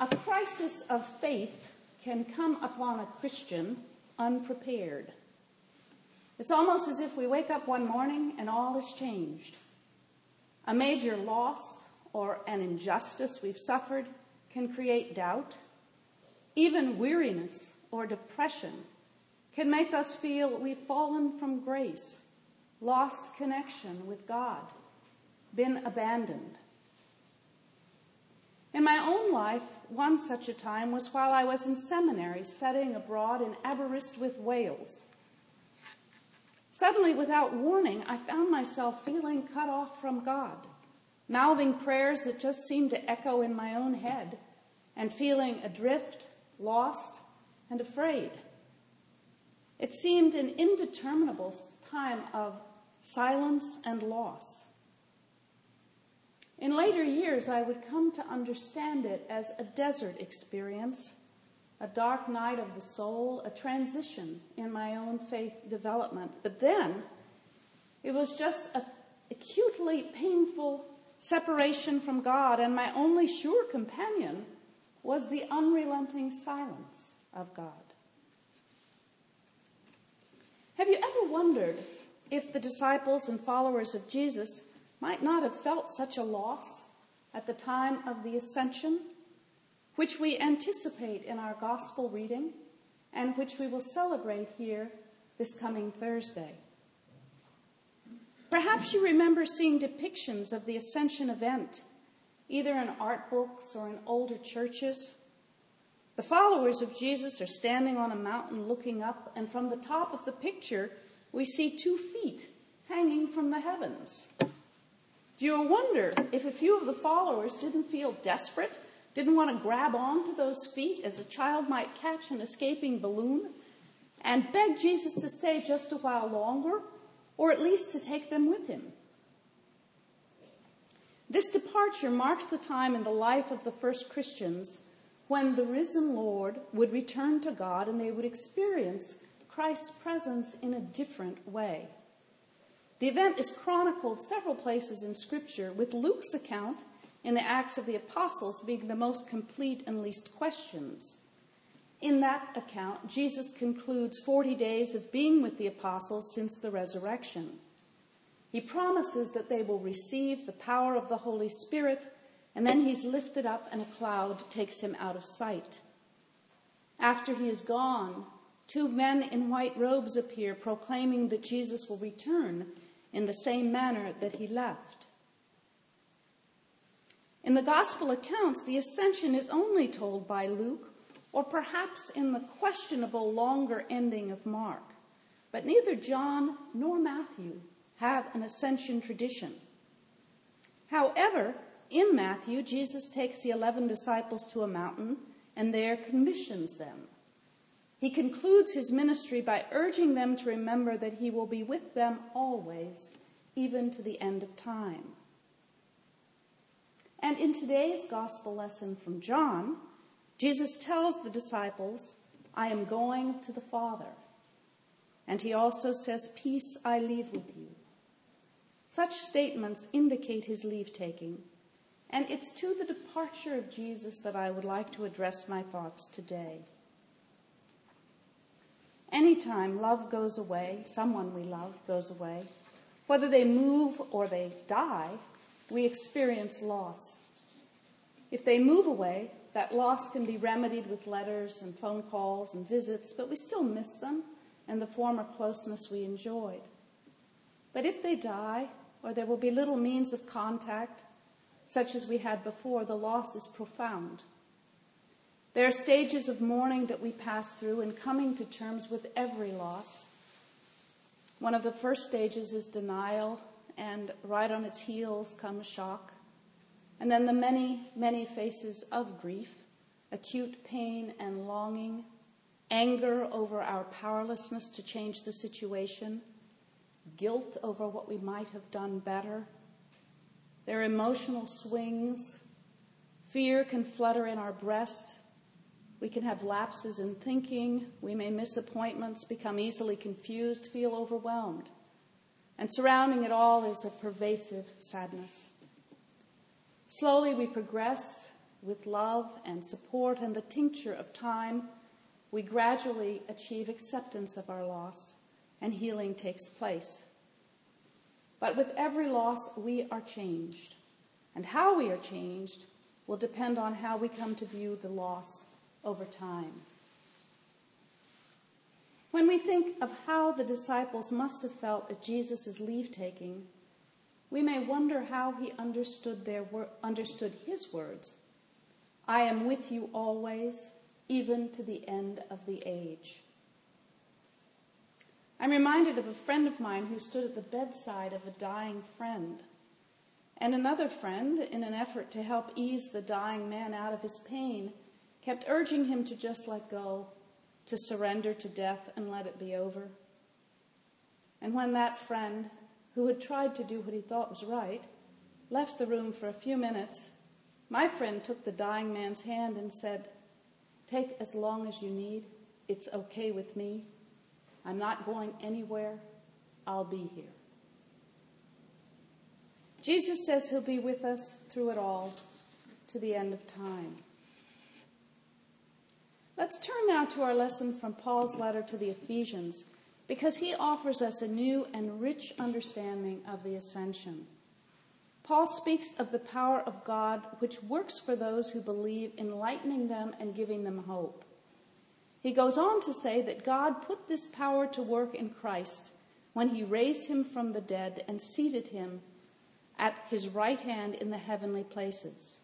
A crisis of faith can come upon a Christian unprepared. It's almost as if we wake up one morning and all is changed. A major loss or an injustice we've suffered can create doubt. Even weariness or depression can make us feel we've fallen from grace, lost connection with God, been abandoned. In my own life, one such a time was while I was in seminary studying abroad in Aberystwyth, Wales. Suddenly, without warning, I found myself feeling cut off from God, mouthing prayers that just seemed to echo in my own head, and feeling adrift, lost, and afraid. It seemed an indeterminable time of silence and loss. In later years, I would come to understand it as a desert experience, a dark night of the soul, a transition in my own faith development. But then, it was just an acutely painful separation from God, and my only sure companion was the unrelenting silence of God. Have you ever wondered if the disciples and followers of Jesus might not have felt such a loss at the time of the ascension, which we anticipate in our gospel reading and which we will celebrate here this coming Thursday. Perhaps you remember seeing depictions of the ascension event, either in art books or in older churches. The followers of Jesus are standing on a mountain looking up, and from the top of the picture, we see two feet hanging from the heavens. Do you wonder if a few of the followers didn't feel desperate, didn't want to grab onto those feet as a child might catch an escaping balloon, and beg Jesus to stay just a while longer, or at least to take them with him? This departure marks the time in the life of the first Christians when the risen Lord would return to God and they would experience Christ's presence in a different way. The event is chronicled several places in Scripture, with Luke's account in the Acts of the Apostles being the most complete and least questions. In that account, Jesus concludes 40 days of being with the apostles since the resurrection. He promises that they will receive the power of the Holy Spirit, and then he's lifted up and a cloud takes him out of sight. After he is gone, two men in white robes appear, proclaiming that Jesus will return in the same manner that he left. In the gospel accounts, the ascension is only told by Luke, or perhaps in the questionable longer ending of Mark. But neither John nor Matthew have an ascension tradition. However, in Matthew, Jesus takes the 11 disciples to a mountain and there commissions them. He concludes his ministry by urging them to remember that he will be with them always, even to the end of time. And in today's gospel lesson from John, Jesus tells the disciples, I am going to the Father. And he also says, Peace I leave with you. Such statements indicate his leave taking, and it's to the departure of Jesus that I would like to address my thoughts today. Anytime love goes away, someone we love goes away, whether they move or they die, we experience loss. If they move away, that loss can be remedied with letters and phone calls and visits, but we still miss them and the former closeness we enjoyed. But if they die, or there will be little means of contact, such as we had before, the loss is profound. There are stages of mourning that we pass through in coming to terms with every loss. One of the first stages is denial, and right on its heels comes shock. And then the many, many faces of grief, acute pain and longing, anger over our powerlessness to change the situation, guilt over what we might have done better. There are emotional swings. Fear can flutter in our breast we can have lapses in thinking. We may miss appointments, become easily confused, feel overwhelmed. And surrounding it all is a pervasive sadness. Slowly we progress with love and support and the tincture of time, we gradually achieve acceptance of our loss and healing takes place. But with every loss, we are changed. And how we are changed will depend on how we come to view the loss over time. When we think of how the disciples must have felt at Jesus' leave taking, we may wonder how he understood, their wor- understood his words I am with you always, even to the end of the age. I'm reminded of a friend of mine who stood at the bedside of a dying friend. And another friend, in an effort to help ease the dying man out of his pain, kept urging him to just let go, to surrender to death and let it be over. And when that friend, who had tried to do what he thought was right, left the room for a few minutes, my friend took the dying man's hand and said, Take as long as you need. It's okay with me. I'm not going anywhere. I'll be here. Jesus says he'll be with us through it all to the end of time. Let's turn now to our lesson from Paul's letter to the Ephesians because he offers us a new and rich understanding of the ascension. Paul speaks of the power of God which works for those who believe, enlightening them and giving them hope. He goes on to say that God put this power to work in Christ when he raised him from the dead and seated him at his right hand in the heavenly places.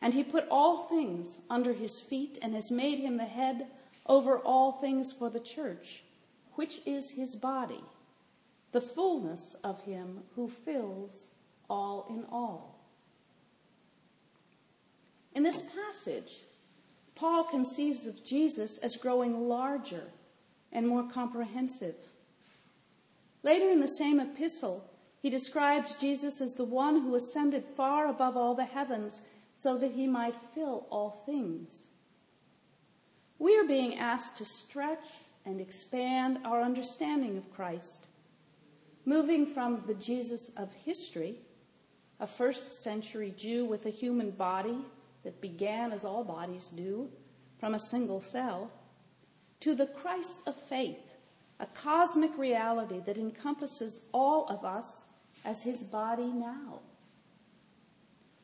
And he put all things under his feet and has made him the head over all things for the church which is his body, the fullness of him who fills all in all. In this passage, Paul conceives of Jesus as growing larger and more comprehensive. Later in the same epistle, he describes Jesus as the one who ascended far above all the heavens so that he might fill all things. We are being asked to stretch and expand our understanding of Christ, moving from the Jesus of history, a first century Jew with a human body that began as all bodies do, from a single cell, to the Christ of faith, a cosmic reality that encompasses all of us as his body now.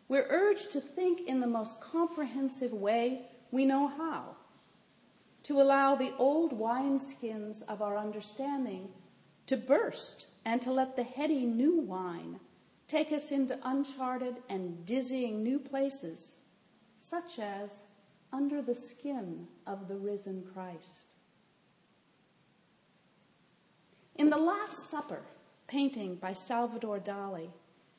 We're urged to think in the most comprehensive way we know how to allow the old wineskins of our understanding to burst and to let the heady new wine take us into uncharted and dizzying new places, such as under the skin of the risen Christ. In the Last Supper, painting by Salvador Dali,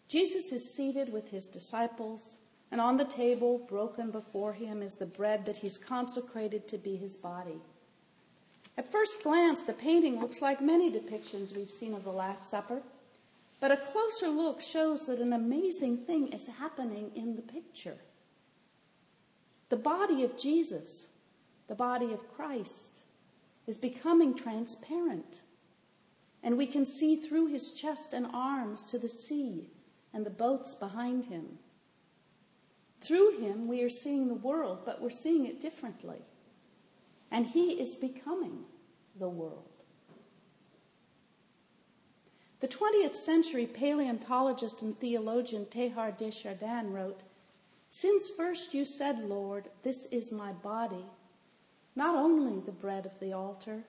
Jesus is seated with his disciples and on the table, broken before him, is the bread that he's consecrated to be his body. At first glance, the painting looks like many depictions we've seen of the Last Supper, but a closer look shows that an amazing thing is happening in the picture. The body of Jesus, the body of Christ, is becoming transparent, and we can see through his chest and arms to the sea and the boats behind him. Through him, we are seeing the world, but we're seeing it differently. And he is becoming the world. The 20th century paleontologist and theologian Teilhard de wrote Since first you said, Lord, this is my body, not only the bread of the altar,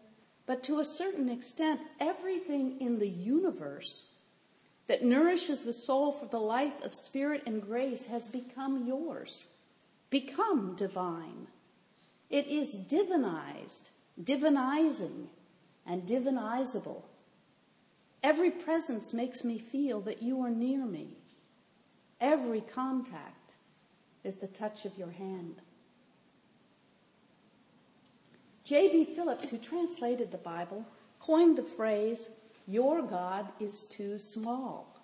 but to a certain extent everything in the universe that nourishes the soul for the life of spirit and grace has become yours, become divine. It is divinized, divinizing, and divinizable. Every presence makes me feel that you are near me. Every contact is the touch of your hand. J.B. Phillips, who translated the Bible, coined the phrase your God is too small.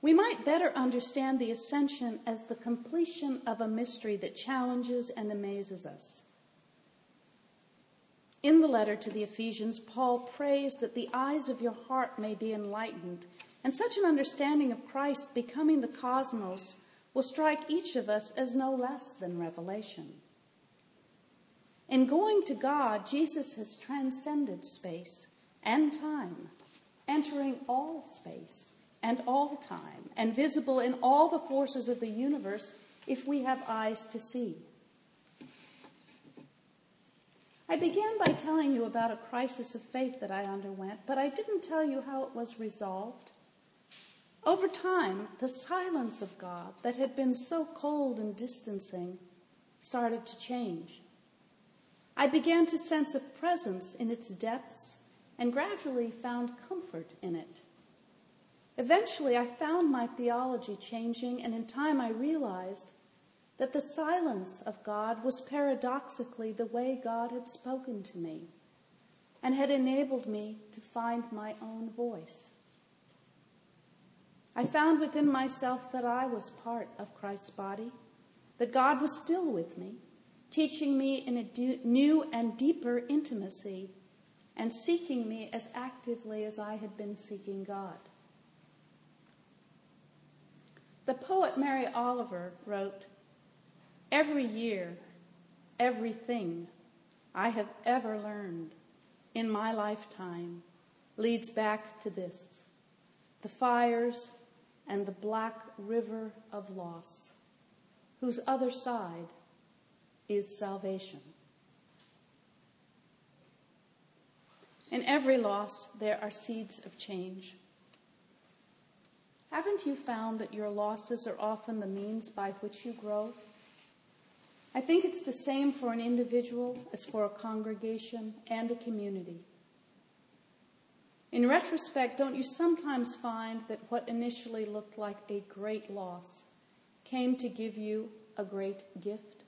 We might better understand the ascension as the completion of a mystery that challenges and amazes us. In the letter to the Ephesians, Paul prays that the eyes of your heart may be enlightened, and such an understanding of Christ becoming the cosmos will strike each of us as no less than revelation. In going to God, Jesus has transcended space and time, entering all space and all time, and visible in all the forces of the universe if we have eyes to see. I began by telling you about a crisis of faith that I underwent, but I didn't tell you how it was resolved. Over time, the silence of God that had been so cold and distancing started to change. I began to sense a presence in its depths and gradually found comfort in it. Eventually, I found my theology changing, and in time, I realized that the silence of God was paradoxically the way God had spoken to me and had enabled me to find my own voice. I found within myself that I was part of Christ's body, that God was still with me, teaching me in a new and deeper intimacy and seeking me as actively as I had been seeking God. The poet Mary Oliver wrote, Every year, everything I have ever learned in my lifetime leads back to this the fires and the black river of loss, whose other side is salvation. In every loss, there are seeds of change. Haven't you found that your losses are often the means by which you grow? I think it's the same for an individual as for a congregation and a community. In retrospect, don't you sometimes find that what initially looked like a great loss came to give you a great gift?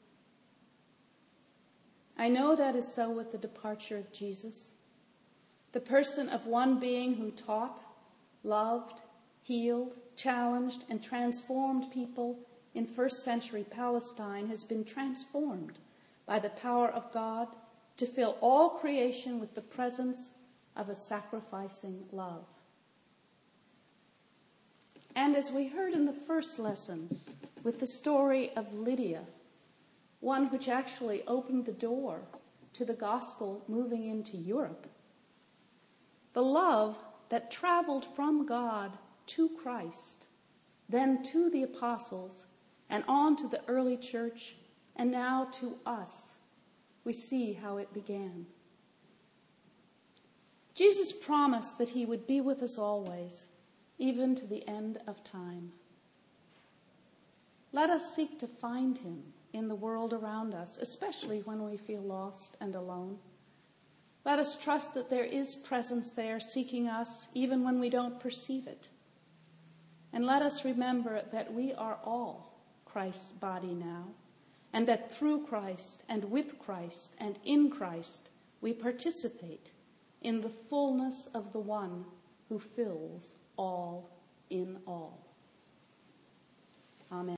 I know that is so with the departure of Jesus, the person of one being who taught, loved, healed, challenged, and transformed people in first century Palestine has been transformed by the power of God to fill all creation with the presence of a sacrificing love. And as we heard in the first lesson with the story of Lydia, one which actually opened the door to the gospel moving into Europe, the love that traveled from God to Christ, then to the apostles, and on to the early church, and now to us. We see how it began. Jesus promised that he would be with us always, even to the end of time. Let us seek to find him in the world around us, especially when we feel lost and alone. Let us trust that there is presence there seeking us, even when we don't perceive it. And let us remember that we are all Christ's body now, and that through Christ and with Christ and in Christ we participate in the fullness of the one who fills all in all. Amen.